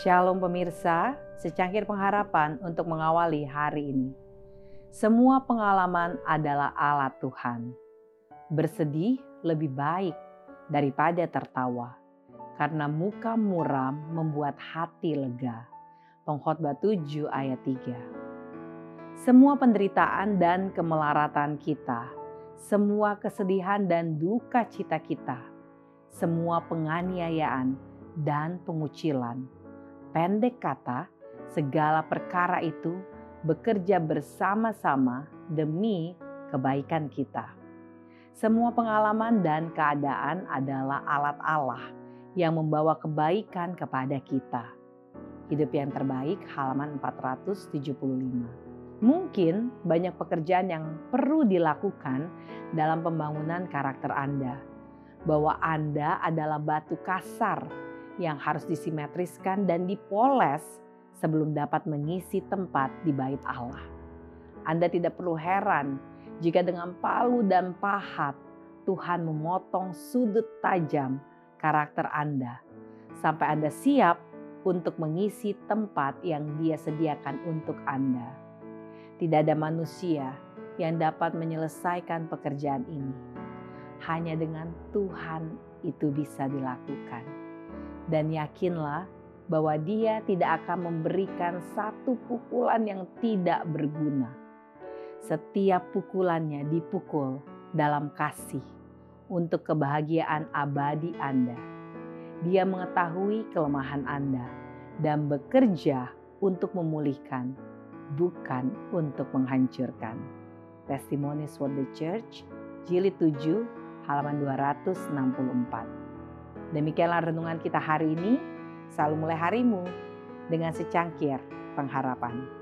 Shalom pemirsa, secangkir pengharapan untuk mengawali hari ini. Semua pengalaman adalah alat Tuhan. Bersedih lebih baik daripada tertawa, karena muka muram membuat hati lega. Pengkhotbah 7 ayat 3. Semua penderitaan dan kemelaratan kita, semua kesedihan dan duka cita kita, semua penganiayaan dan pengucilan, pendek kata, segala perkara itu bekerja bersama-sama demi kebaikan kita. Semua pengalaman dan keadaan adalah alat Allah yang membawa kebaikan kepada kita. Hidup yang terbaik halaman 475. Mungkin banyak pekerjaan yang perlu dilakukan dalam pembangunan karakter Anda. Bahwa Anda adalah batu kasar yang harus disimetriskan dan dipoles sebelum dapat mengisi tempat di bait Allah. Anda tidak perlu heran jika dengan palu dan pahat Tuhan memotong sudut tajam karakter Anda sampai Anda siap untuk mengisi tempat yang Dia sediakan untuk Anda. Tidak ada manusia yang dapat menyelesaikan pekerjaan ini. Hanya dengan Tuhan itu bisa dilakukan dan yakinlah bahwa Dia tidak akan memberikan satu pukulan yang tidak berguna. Setiap pukulannya dipukul dalam kasih untuk kebahagiaan abadi Anda. Dia mengetahui kelemahan Anda dan bekerja untuk memulihkan, bukan untuk menghancurkan. Testimonies for the Church, jilid 7, halaman 264. Demikianlah renungan kita hari ini. Selalu mulai harimu dengan secangkir pengharapan.